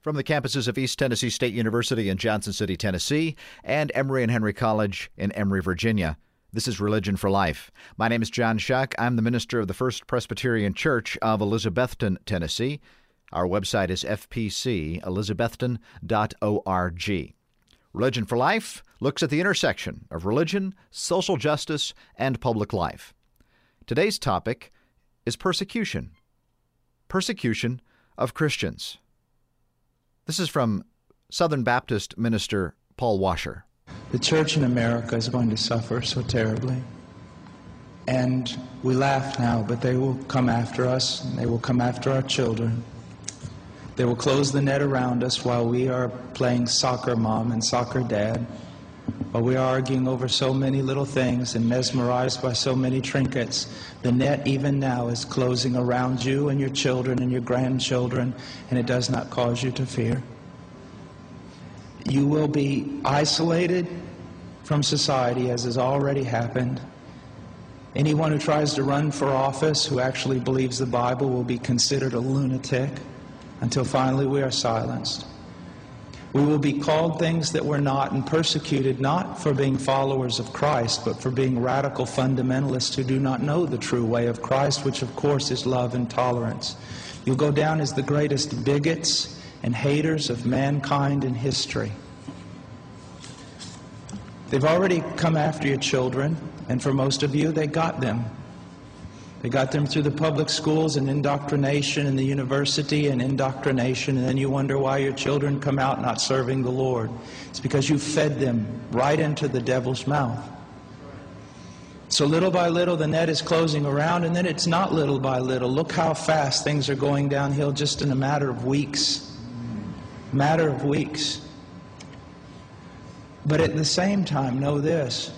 From the campuses of East Tennessee State University in Johnson City, Tennessee, and Emory and Henry College in Emory, Virginia, this is Religion for Life. My name is John Shuck. I'm the minister of the First Presbyterian Church of Elizabethton, Tennessee. Our website is fpcelizabethton.org. Religion for Life looks at the intersection of religion, social justice, and public life. Today's topic is persecution. Persecution of Christians. This is from Southern Baptist minister Paul Washer. The church in America is going to suffer so terribly. And we laugh now, but they will come after us, and they will come after our children. They will close the net around us while we are playing soccer mom and soccer dad, while we are arguing over so many little things and mesmerized by so many trinkets. The net, even now, is closing around you and your children and your grandchildren, and it does not cause you to fear. You will be isolated from society, as has already happened. Anyone who tries to run for office who actually believes the Bible will be considered a lunatic until finally we are silenced. We will be called things that we're not and persecuted not for being followers of Christ, but for being radical fundamentalists who do not know the true way of Christ, which of course is love and tolerance. You'll go down as the greatest bigots and haters of mankind in history. They've already come after your children, and for most of you, they got them. They got them through the public schools and indoctrination and the university and indoctrination, and then you wonder why your children come out not serving the Lord. It's because you fed them right into the devil's mouth. So little by little, the net is closing around, and then it's not little by little. Look how fast things are going downhill just in a matter of weeks matter of weeks. But at the same time, know this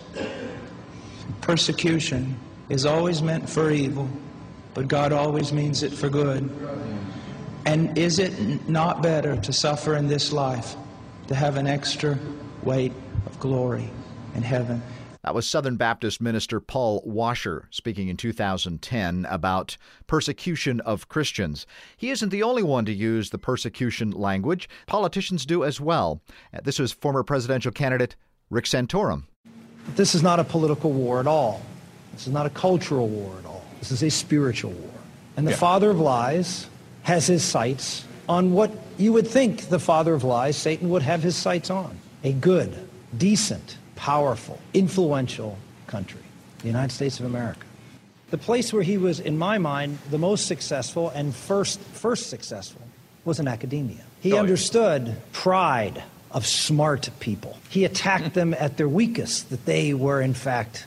persecution is always meant for evil, but God always means it for good. And is it not better to suffer in this life, to have an extra weight of glory in heaven? That was Southern Baptist minister Paul Washer speaking in 2010 about persecution of Christians. He isn't the only one to use the persecution language. Politicians do as well. Uh, this was former presidential candidate Rick Santorum. This is not a political war at all. This is not a cultural war at all. This is a spiritual war. And the yeah. father of lies has his sights on what you would think the father of lies, Satan, would have his sights on. A good, decent, powerful, influential country, the United States of America. The place where he was, in my mind, the most successful and first, first successful was in academia. He oh, understood yeah. pride of smart people. He attacked hmm. them at their weakest, that they were, in fact,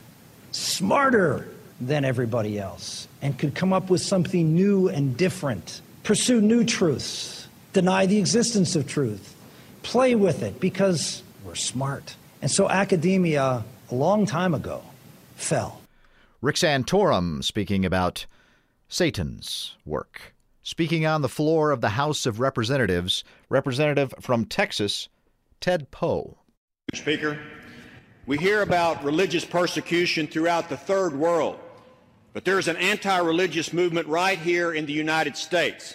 smarter than everybody else and could come up with something new and different, pursue new truths, deny the existence of truth, play with it because we're smart. And so academia, a long time ago, fell. Rick Santorum speaking about Satan's work. Speaking on the floor of the House of Representatives, Representative from Texas, Ted Poe. Speaker, we hear about religious persecution throughout the third world, but there's an anti religious movement right here in the United States.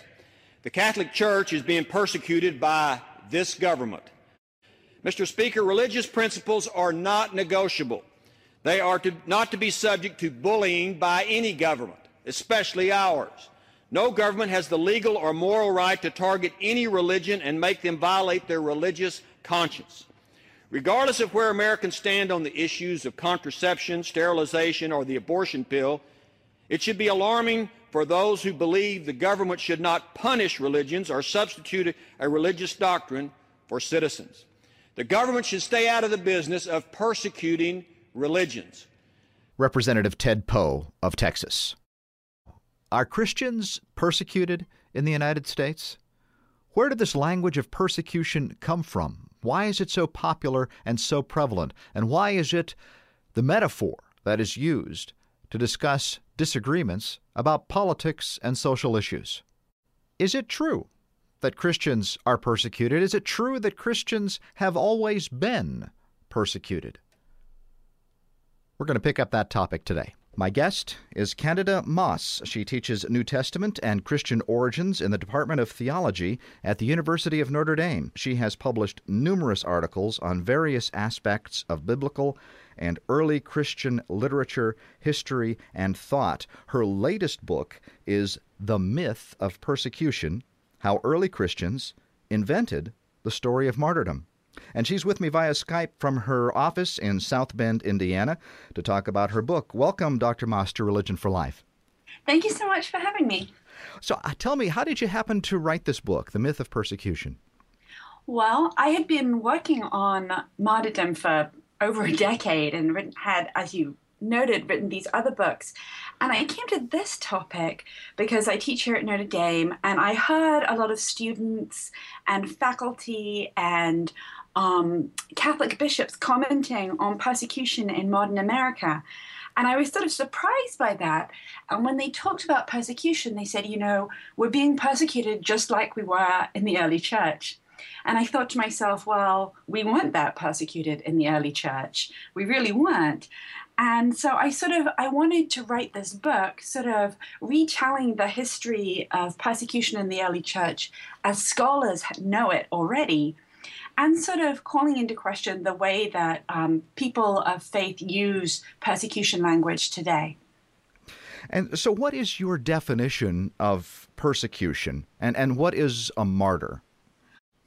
The Catholic Church is being persecuted by this government. Mr. Speaker, religious principles are not negotiable. They are to, not to be subject to bullying by any government, especially ours. No government has the legal or moral right to target any religion and make them violate their religious conscience. Regardless of where Americans stand on the issues of contraception, sterilization, or the abortion pill, it should be alarming for those who believe the government should not punish religions or substitute a religious doctrine for citizens. The government should stay out of the business of persecuting religions. Representative Ted Poe of Texas. Are Christians persecuted in the United States? Where did this language of persecution come from? Why is it so popular and so prevalent? And why is it the metaphor that is used to discuss disagreements about politics and social issues? Is it true that Christians are persecuted? Is it true that Christians have always been persecuted? We're going to pick up that topic today. My guest is Candida Moss. She teaches New Testament and Christian origins in the Department of Theology at the University of Notre Dame. She has published numerous articles on various aspects of biblical and early Christian literature, history, and thought. Her latest book is The Myth of Persecution How Early Christians Invented the Story of Martyrdom. And she's with me via Skype from her office in South Bend, Indiana, to talk about her book. Welcome, Dr. Moss, to Religion for Life. Thank you so much for having me. So, uh, tell me, how did you happen to write this book, The Myth of Persecution? Well, I had been working on martyrdom for over a decade and had, as you noted, written these other books. And I came to this topic because I teach here at Notre Dame, and I heard a lot of students and faculty and um, Catholic bishops commenting on persecution in modern America. And I was sort of surprised by that. And when they talked about persecution, they said, you know, we're being persecuted just like we were in the early church. And I thought to myself, well, we weren't that persecuted in the early church. We really weren't. And so I sort of I wanted to write this book, sort of retelling the history of persecution in the early church as scholars know it already, and sort of calling into question the way that um, people of faith use persecution language today. And so, what is your definition of persecution, and, and what is a martyr?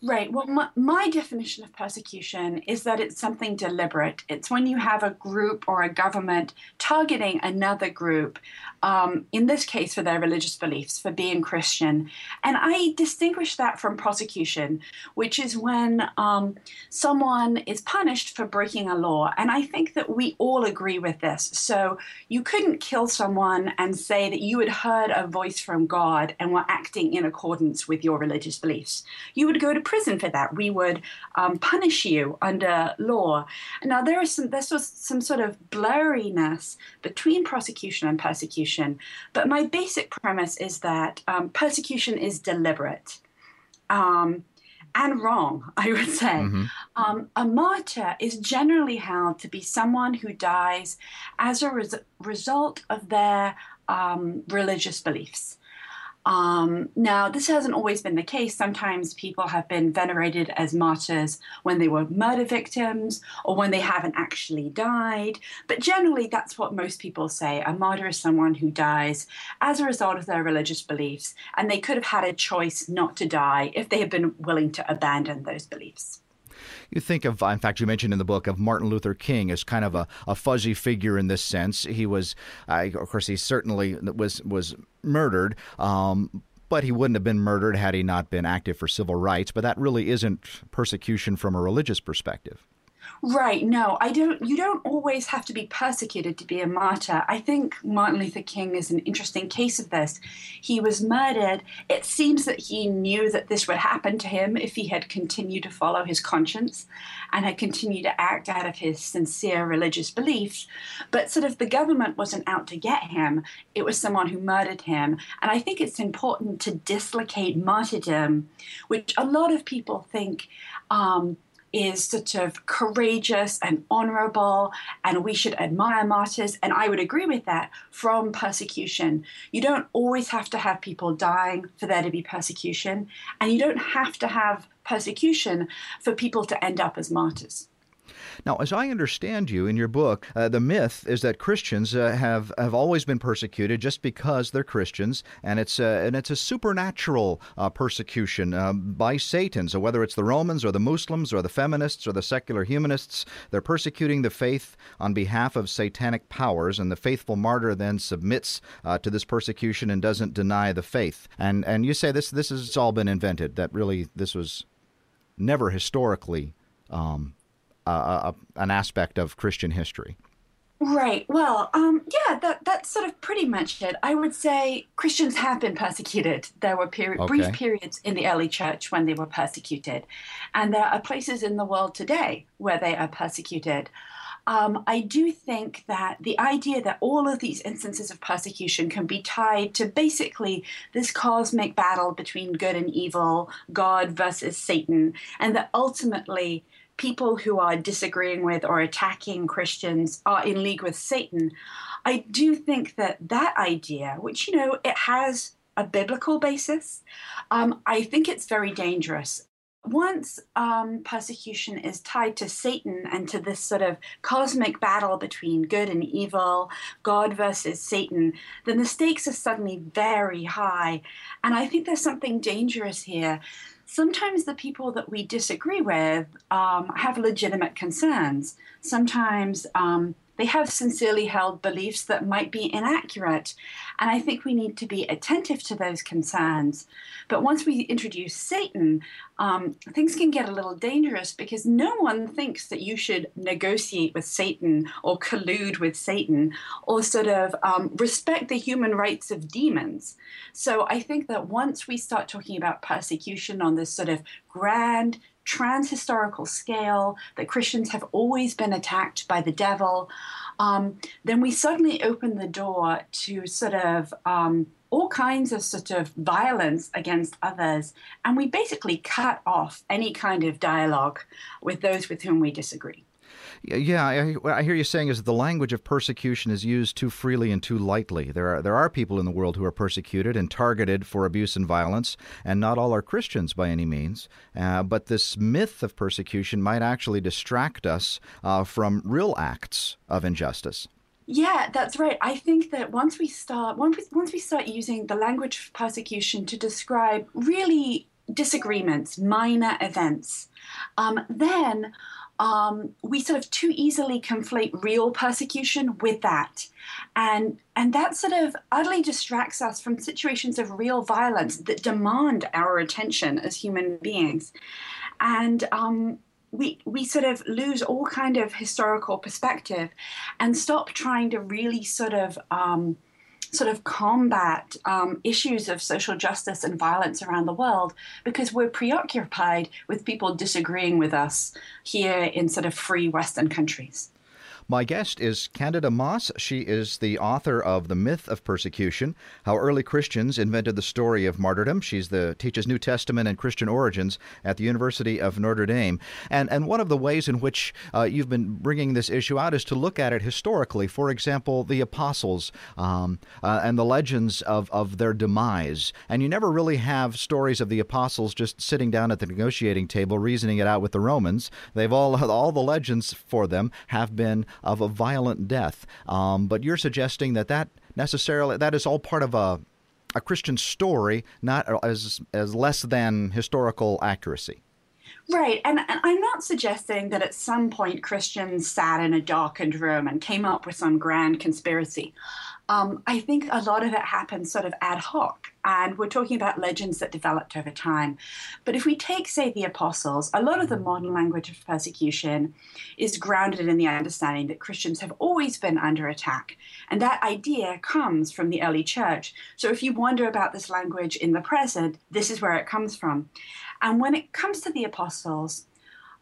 Right. Well, my, my, definition of persecution is that it's something deliberate. It's when you have a group or a government targeting another group, um, in this case for their religious beliefs, for being Christian. And I distinguish that from prosecution, which is when um, someone is punished for breaking a law. And I think that we all agree with this. So you couldn't kill someone and say that you had heard a voice from God and were acting in accordance with your religious beliefs. You would go to prison for that. We would um, punish you under law. Now there is some there's some sort of blurriness between prosecution and persecution, but my basic premise is that um, persecution is deliberate. Um, and wrong, I would say. Mm-hmm. Um, a martyr is generally held to be someone who dies as a res- result of their um, religious beliefs. Um, now, this hasn't always been the case. Sometimes people have been venerated as martyrs when they were murder victims or when they haven't actually died. But generally, that's what most people say. A martyr is someone who dies as a result of their religious beliefs, and they could have had a choice not to die if they had been willing to abandon those beliefs. You think of, in fact, you mentioned in the book of Martin Luther King as kind of a, a fuzzy figure in this sense. He was, uh, of course, he certainly was was murdered. Um, but he wouldn't have been murdered had he not been active for civil rights. But that really isn't persecution from a religious perspective. Right. No, I don't. You don't always have to be persecuted to be a martyr. I think Martin Luther King is an interesting case of this. He was murdered. It seems that he knew that this would happen to him if he had continued to follow his conscience and had continued to act out of his sincere religious beliefs. But sort of the government wasn't out to get him, it was someone who murdered him. And I think it's important to dislocate martyrdom, which a lot of people think. Um, is sort of courageous and honorable, and we should admire martyrs. And I would agree with that from persecution. You don't always have to have people dying for there to be persecution, and you don't have to have persecution for people to end up as martyrs. Now, as I understand you in your book, uh, the myth is that Christians uh, have have always been persecuted just because they're Christians, and it's uh, and it's a supernatural uh, persecution um, by Satan. So whether it's the Romans or the Muslims or the feminists or the secular humanists, they're persecuting the faith on behalf of satanic powers, and the faithful martyr then submits uh, to this persecution and doesn't deny the faith. And and you say this this has all been invented. That really this was never historically um, uh, an aspect of Christian history. Right. Well, um, yeah, that that's sort of pretty much it. I would say Christians have been persecuted. There were peri- okay. brief periods in the early church when they were persecuted, and there are places in the world today where they are persecuted. Um, I do think that the idea that all of these instances of persecution can be tied to basically this cosmic battle between good and evil, God versus Satan, and that ultimately people who are disagreeing with or attacking Christians are in league with Satan, I do think that that idea, which, you know, it has a biblical basis, um, I think it's very dangerous. Once um, persecution is tied to Satan and to this sort of cosmic battle between good and evil, God versus Satan, then the stakes are suddenly very high. And I think there's something dangerous here sometimes the people that we disagree with um, have legitimate concerns. Sometimes um, they have sincerely held beliefs that might be inaccurate. And I think we need to be attentive to those concerns. But once we introduce Satan, um, things can get a little dangerous because no one thinks that you should negotiate with Satan or collude with Satan or sort of um, respect the human rights of demons. So I think that once we start talking about persecution on this sort of grand, transhistorical scale, that Christians have always been attacked by the devil, um, then we suddenly open the door to sort of um, all kinds of sort of violence against others, and we basically cut off any kind of dialogue with those with whom we disagree. Yeah, I, I, hear you saying is that the language of persecution is used too freely and too lightly. There are there are people in the world who are persecuted and targeted for abuse and violence, and not all are Christians by any means. Uh, but this myth of persecution might actually distract us uh, from real acts of injustice. Yeah, that's right. I think that once we start once we, once we start using the language of persecution to describe really disagreements, minor events, um, then um, we sort of too easily conflate real persecution with that. And, and that sort of utterly distracts us from situations of real violence that demand our attention as human beings. And um, we, we sort of lose all kind of historical perspective and stop trying to really sort of um, sort of combat um, issues of social justice and violence around the world because we're preoccupied with people disagreeing with us here in sort of free Western countries. My guest is Candida Moss. She is the author of The Myth of Persecution: How Early Christians Invented the Story of Martyrdom. The teaches New Testament and Christian origins at the University of Notre Dame. And and one of the ways in which uh, you've been bringing this issue out is to look at it historically. For example, the apostles um, uh, and the legends of of their demise. And you never really have stories of the apostles just sitting down at the negotiating table reasoning it out with the Romans. They've all all the legends for them have been of a violent death. Um, but you're suggesting that that necessarily that is all part of a a Christian story, not as as less than historical accuracy. Right. And, and, I'm not suggesting that at some point Christians sat in a darkened room and came up with some grand conspiracy. Um, I think a lot of it happens sort of ad hoc, and we're talking about legends that developed over time. But if we take, say, the apostles, a lot of the modern language of persecution is grounded in the understanding that Christians have always been under attack. And that idea comes from the early church. So if you wonder about this language in the present, this is where it comes from. And when it comes to the apostles,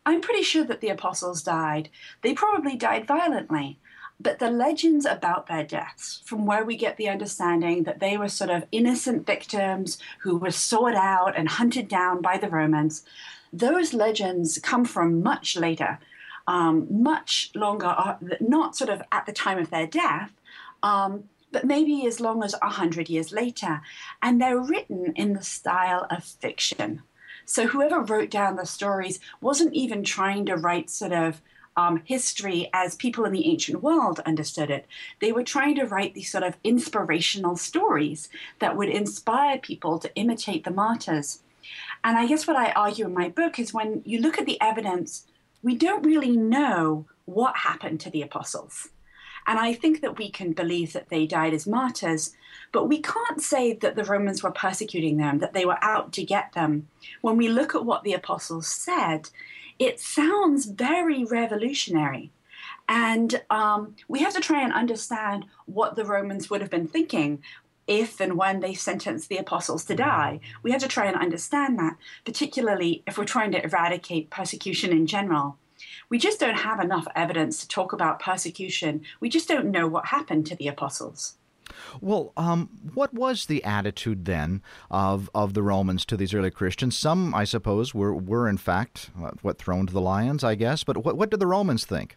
I'm pretty sure that the apostles died. They probably died violently. But the legends about their deaths, from where we get the understanding that they were sort of innocent victims who were sought out and hunted down by the Romans, those legends come from much later, um, much longer, uh, not sort of at the time of their death, um, but maybe as long as 100 years later. And they're written in the style of fiction. So whoever wrote down the stories wasn't even trying to write sort of um, history as people in the ancient world understood it. They were trying to write these sort of inspirational stories that would inspire people to imitate the martyrs. And I guess what I argue in my book is when you look at the evidence, we don't really know what happened to the apostles. And I think that we can believe that they died as martyrs, but we can't say that the Romans were persecuting them, that they were out to get them. When we look at what the apostles said, it sounds very revolutionary. And um, we have to try and understand what the Romans would have been thinking if and when they sentenced the apostles to die. We have to try and understand that, particularly if we're trying to eradicate persecution in general. We just don't have enough evidence to talk about persecution. We just don't know what happened to the apostles. Well, um, what was the attitude then of, of the Romans to these early Christians? Some, I suppose, were, were in fact what thrown to the lions, I guess. But what, what did the Romans think?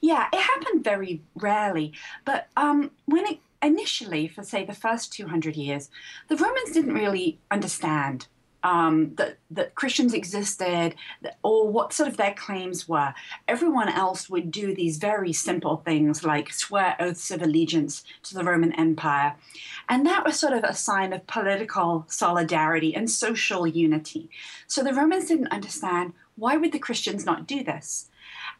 Yeah, it happened very rarely. But um, when it initially, for say the first 200 years, the Romans didn't really understand um, that, that Christians existed or what sort of their claims were. Everyone else would do these very simple things like swear oaths of allegiance to the Roman Empire. And that was sort of a sign of political solidarity and social unity. So the Romans didn't understand why would the Christians not do this?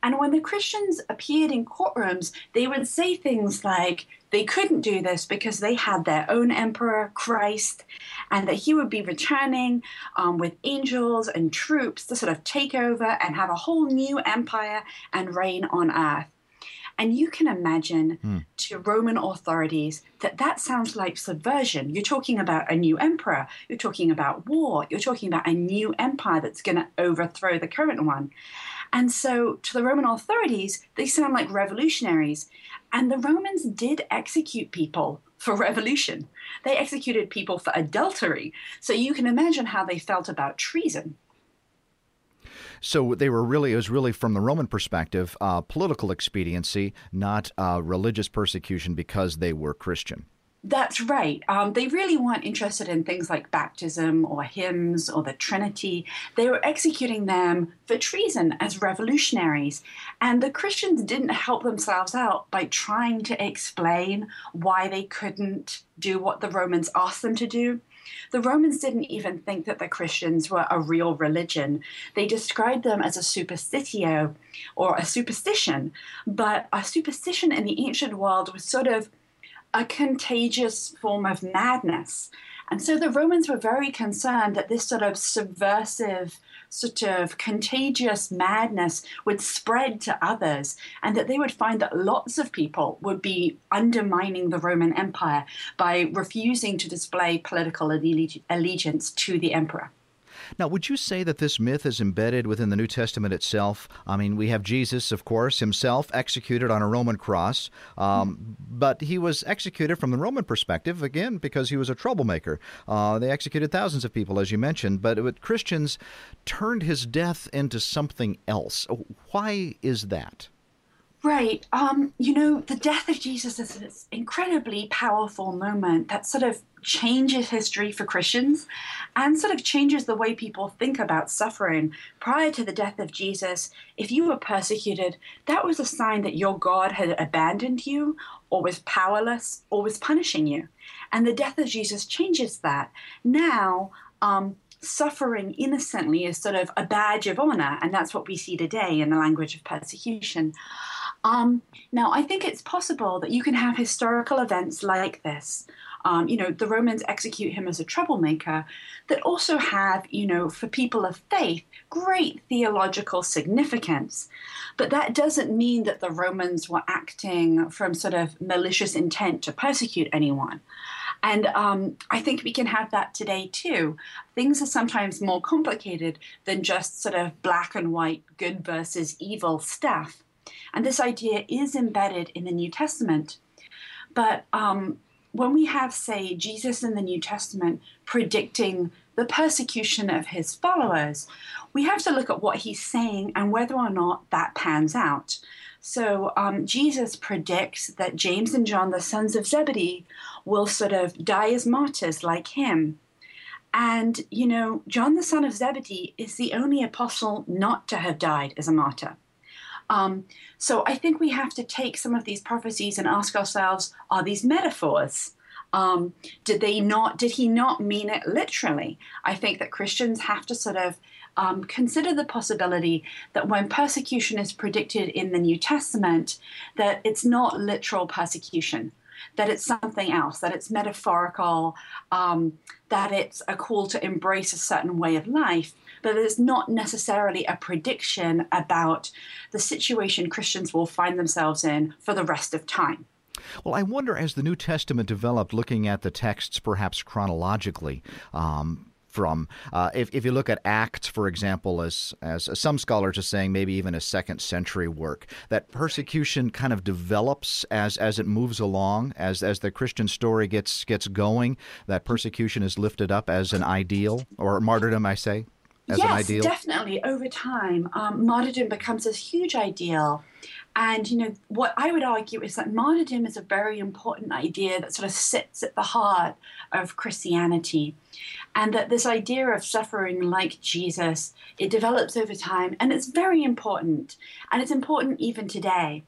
And when the Christians appeared in courtrooms, they would say things like they couldn't do this because they had their own emperor, Christ, and that he would be returning um, with angels and troops to sort of take over and have a whole new empire and reign on earth. And you can imagine hmm. to Roman authorities that that sounds like subversion. You're talking about a new emperor, you're talking about war, you're talking about a new empire that's going to overthrow the current one. And so to the Roman authorities, they sound like revolutionaries. And the Romans did execute people for revolution. They executed people for adultery. So you can imagine how they felt about treason. So they were really, it was really from the Roman perspective, uh, political expediency, not uh, religious persecution because they were Christian. That's right. Um, they really weren't interested in things like baptism or hymns or the Trinity. They were executing them for treason as revolutionaries. And the Christians didn't help themselves out by trying to explain why they couldn't do what the Romans asked them to do. The Romans didn't even think that the Christians were a real religion. They described them as a superstitio or a superstition. But a superstition in the ancient world was sort of a contagious form of madness. And so the Romans were very concerned that this sort of subversive, sort of contagious madness would spread to others, and that they would find that lots of people would be undermining the Roman Empire by refusing to display political allegiance to the emperor. Now, would you say that this myth is embedded within the New Testament itself? I mean, we have Jesus, of course, himself executed on a Roman cross, um, but he was executed from the Roman perspective, again, because he was a troublemaker. Uh, they executed thousands of people, as you mentioned, but it, Christians turned his death into something else. Why is that? Right. Um, you know, the death of Jesus is this incredibly powerful moment that sort of changes history for Christians and sort of changes the way people think about suffering. Prior to the death of Jesus, if you were persecuted, that was a sign that your God had abandoned you or was powerless or was punishing you. And the death of Jesus changes that. Now, um, suffering innocently is sort of a badge of honor, and that's what we see today in the language of persecution. Um, now, I think it's possible that you can have historical events like this um, you know, the Romans execute him as a troublemaker, that also have, you know, for people of faith, great theological significance. But that doesn't mean that the Romans were acting from sort of malicious intent to persecute anyone. And um, I think we can have that today too. Things are sometimes more complicated than just sort of black and white, good versus evil stuff. And this idea is embedded in the New Testament. But um, when we have, say, Jesus in the New Testament predicting the persecution of his followers, we have to look at what he's saying and whether or not that pans out. So um, Jesus predicts that James and John, the sons of Zebedee, will sort of die as martyrs like him. And, you know, John, the son of Zebedee, is the only apostle not to have died as a martyr. Um, so I think we have to take some of these prophecies and ask ourselves: Are these metaphors? Um, did they not? Did he not mean it literally? I think that Christians have to sort of um, consider the possibility that when persecution is predicted in the New Testament, that it's not literal persecution that it's something else, that it's metaphorical, um, that it's a call to embrace a certain way of life, but it's not necessarily a prediction about the situation Christians will find themselves in for the rest of time. Well, I wonder as the New Testament developed, looking at the texts perhaps chronologically, um, from. Uh, if, if you look at Acts, for example, as, as some scholars are saying, maybe even a second century work, that persecution kind of develops as, as it moves along, as, as the Christian story gets, gets going, that persecution is lifted up as an ideal, or martyrdom, I say, as yes, an ideal? definitely. Over time, um, martyrdom becomes this huge ideal. And, you know, what I would argue is that martyrdom is a very important idea that sort of sits at the heart of Christianity. And that this idea of suffering like Jesus, it develops over time and it's very important. And it's important even today.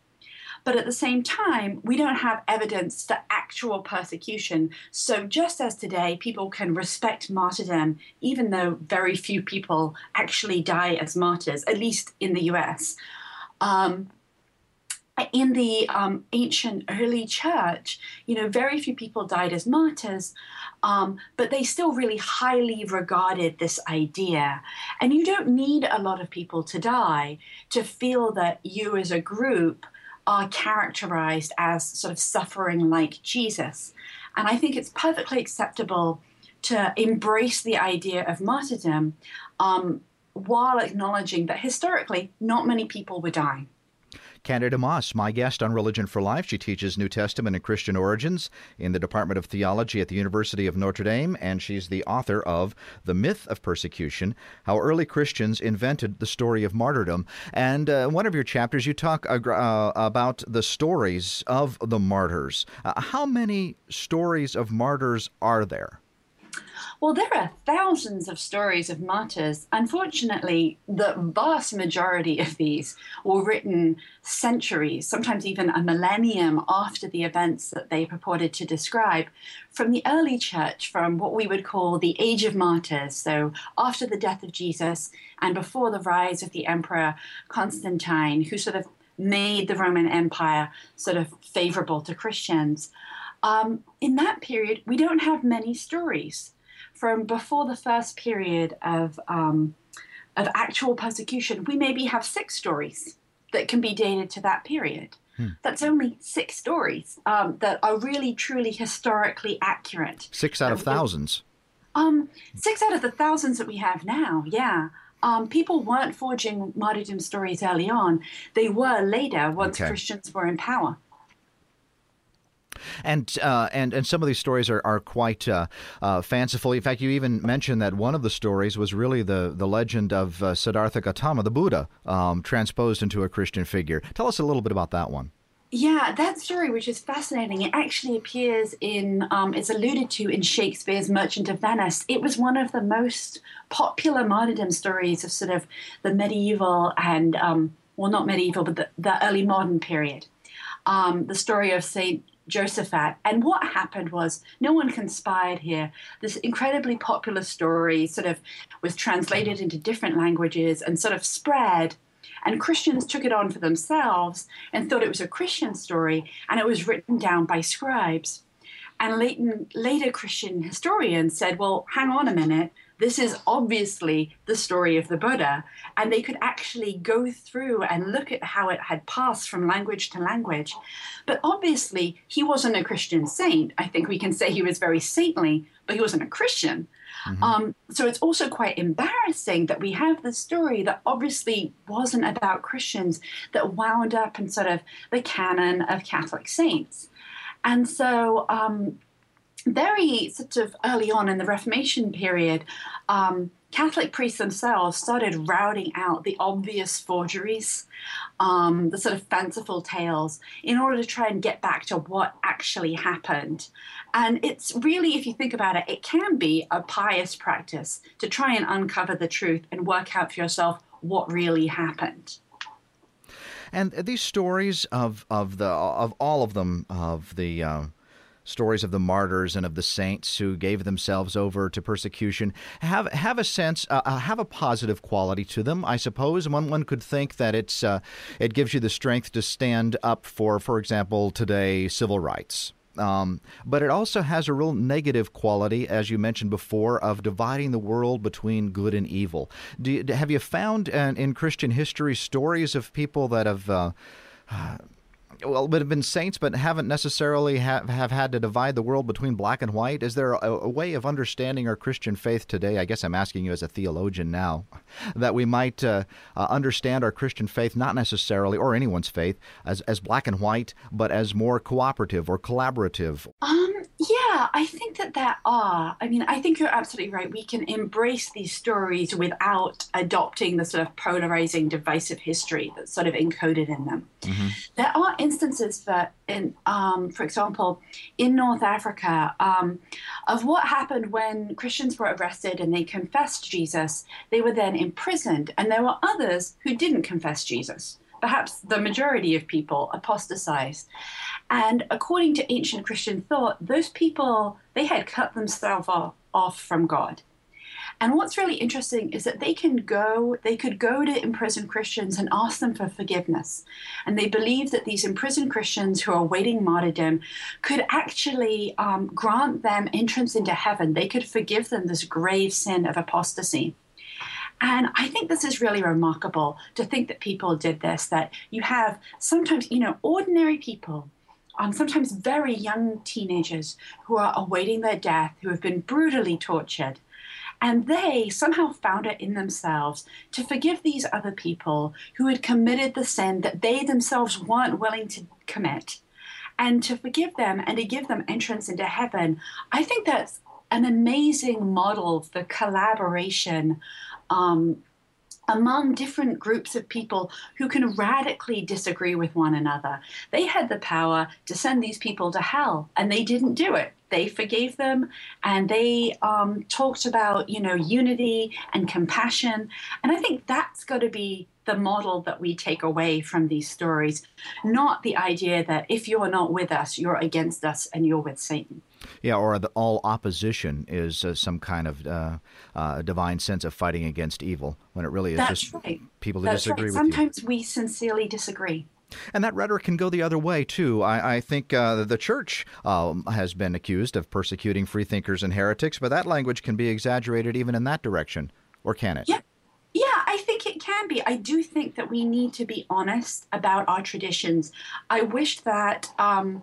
But at the same time, we don't have evidence for actual persecution. So, just as today, people can respect martyrdom, even though very few people actually die as martyrs, at least in the US. Um, in the um, ancient early church, you know, very few people died as martyrs, um, but they still really highly regarded this idea. And you don't need a lot of people to die to feel that you as a group are characterized as sort of suffering like Jesus. And I think it's perfectly acceptable to embrace the idea of martyrdom um, while acknowledging that historically not many people were dying. Candida Moss, my guest on Religion for Life. She teaches New Testament and Christian origins in the Department of Theology at the University of Notre Dame, and she's the author of The Myth of Persecution How Early Christians Invented the Story of Martyrdom. And uh, one of your chapters, you talk uh, about the stories of the martyrs. Uh, how many stories of martyrs are there? Well, there are thousands of stories of martyrs. Unfortunately, the vast majority of these were written centuries, sometimes even a millennium after the events that they purported to describe, from the early church, from what we would call the Age of Martyrs, so after the death of Jesus and before the rise of the Emperor Constantine, who sort of made the Roman Empire sort of favorable to Christians. Um, in that period, we don't have many stories from before the first period of um, of actual persecution, we maybe have six stories that can be dated to that period. Hmm. That's only six stories um, that are really, truly historically accurate. Six out of thousands. Um, six out of the thousands that we have now, yeah. Um, people weren't forging martyrdom stories early on. They were later once okay. Christians were in power. And uh, and and some of these stories are are quite uh, uh, fanciful. In fact, you even mentioned that one of the stories was really the the legend of uh, Siddhartha Gautama, the Buddha, um, transposed into a Christian figure. Tell us a little bit about that one. Yeah, that story, which is fascinating, it actually appears in, um, it's alluded to in Shakespeare's Merchant of Venice. It was one of the most popular martyrdom stories of sort of the medieval and, um, well, not medieval, but the, the early modern period. Um, the story of St. Josaphat. And what happened was no one conspired here. This incredibly popular story sort of was translated into different languages and sort of spread. And Christians took it on for themselves and thought it was a Christian story, and it was written down by scribes. And later Christian historians said, well, hang on a minute, this is obviously the story of the Buddha. And they could actually go through and look at how it had passed from language to language. But obviously, he wasn't a Christian saint. I think we can say he was very saintly, but he wasn't a Christian. Mm-hmm. Um, so it's also quite embarrassing that we have this story that obviously wasn't about Christians that wound up in sort of the canon of Catholic saints. And so um, very sort of early on in the Reformation period, um, Catholic priests themselves started routing out the obvious forgeries, um, the sort of fanciful tales, in order to try and get back to what actually happened. And it's really, if you think about it, it can be a pious practice to try and uncover the truth and work out for yourself what really happened. And these stories of, of the of all of them of the uh, stories of the martyrs and of the saints who gave themselves over to persecution. Have have a sense uh, uh, have a positive quality to them I suppose. One one could think that it's uh, it gives you the strength to stand up for for example today civil rights. Um, but it also has a real negative quality, as you mentioned before, of dividing the world between good and evil. You, have you found uh, in Christian history stories of people that have uh, well, but have been saints, but haven't necessarily have, have had to divide the world between black and white. Is there a, a, way of understanding our Christian faith today? I guess I'm asking you as a theologian now, that we might uh, uh, understand our Christian faith not necessarily, or anyone's faith, as as black and white, but as more cooperative or collaborative. Um. Yeah, I think that there are. I mean, I think you're absolutely right. We can embrace these stories without adopting the sort of polarizing, divisive history that's sort of encoded in them. Mm-hmm. There are instances for, in, um, for example, in North Africa, um, of what happened when Christians were arrested and they confessed Jesus. They were then imprisoned, and there were others who didn't confess Jesus perhaps the majority of people apostatized. And according to ancient Christian thought, those people, they had cut themselves off, from God. And what's really interesting is that they can go, they could go to imprisoned Christians and ask them for forgiveness. And they believe that these imprisoned Christians who are awaiting martyrdom could actually um, grant them entrance into heaven. They could forgive them this grave sin of apostasy. And I think this is really remarkable to think that people did this, that you have sometimes, you know, ordinary people um, sometimes very young teenagers who are awaiting their death, who have been brutally tortured. And they somehow found it in themselves to forgive these other people who had committed the sin that they themselves weren't willing to commit and to forgive them and to give them entrance into heaven. I think that's an amazing model for collaboration um, among different groups of people who can radically disagree with one another. They had the power to send these people to hell, and they didn't do it. They forgave them, and they um, talked about, you know, unity and compassion. And I think that's got to be the model that we take away from these stories, not the idea that if you're not with us, you're against us and you're with Satan. Yeah, or the, all opposition is uh, some kind of uh, uh, divine sense of fighting against evil, when it really is That's just right. people who That's disagree right. with Sometimes you. Sometimes we sincerely disagree. And that rhetoric can go the other way too. I, I think uh, the church um, has been accused of persecuting freethinkers and heretics, but that language can be exaggerated even in that direction, or can it? Yeah. Yeah, I think it can be. I do think that we need to be honest about our traditions. I wish that um,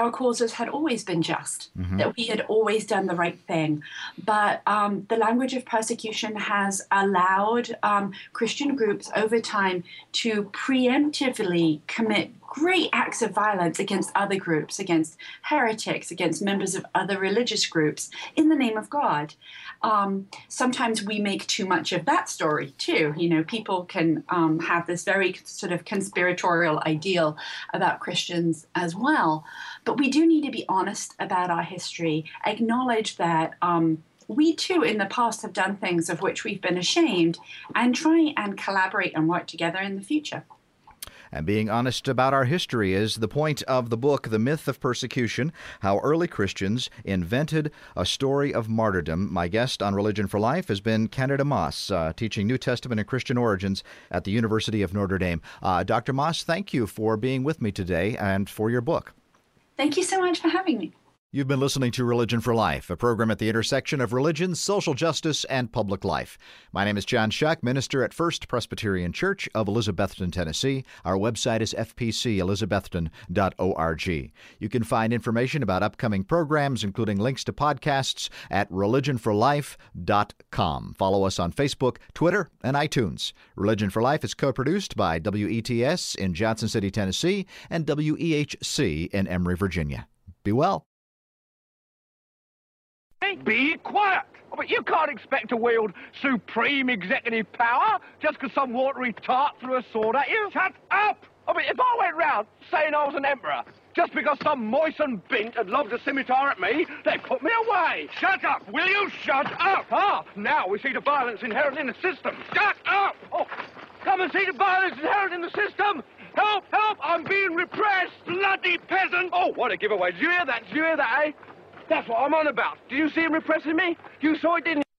our causes had always been just, mm-hmm. that we had always done the right thing. But um, the language of persecution has allowed um, Christian groups over time to preemptively commit great acts of violence against other groups, against heretics, against members of other religious groups in the name of God. Um, sometimes we make too much of that story too. You know, people can um, have this very sort of conspiratorial ideal about Christians as well. But we do need to be honest about our history, acknowledge that. Um, we too in the past have done things of which we've been ashamed and try and collaborate and work together in the future. And being honest about our history is the point of the book, The Myth of Persecution How Early Christians Invented a Story of Martyrdom. My guest on Religion for Life has been Candida Moss, uh, teaching New Testament and Christian origins at the University of Notre Dame. Uh, Dr. Moss, thank you for being with me today and for your book. Thank you so much for having me. You've been listening to Religion for Life, a program at the intersection of religion, social justice, and public life. My name is John Shuck, minister at First Presbyterian Church of Elizabethton, Tennessee. Our website is fpcelizabethton.org. You can find information about upcoming programs, including links to podcasts, at religionforlife.com. Follow us on Facebook, Twitter, and iTunes. Religion for Life is co produced by WETS in Johnson City, Tennessee, and WEHC in Emory, Virginia. Be well. Be quiet! Oh, but you can't expect to wield supreme executive power just because some watery tart threw a sword at you. Shut up! I mean, if I went round saying I was an emperor just because some moistened bint had lobbed a scimitar at me, they'd put me away. Shut up! Will you shut up? Ah, now we see the violence inherent in the system. Shut up! Oh, come and see the violence inherent in the system. Help! Help! I'm being repressed! Bloody peasant! Oh, what a giveaway. Did you hear that? Did you hear that, eh? That's what I'm on about. Do you see him repressing me? You saw it, didn't you?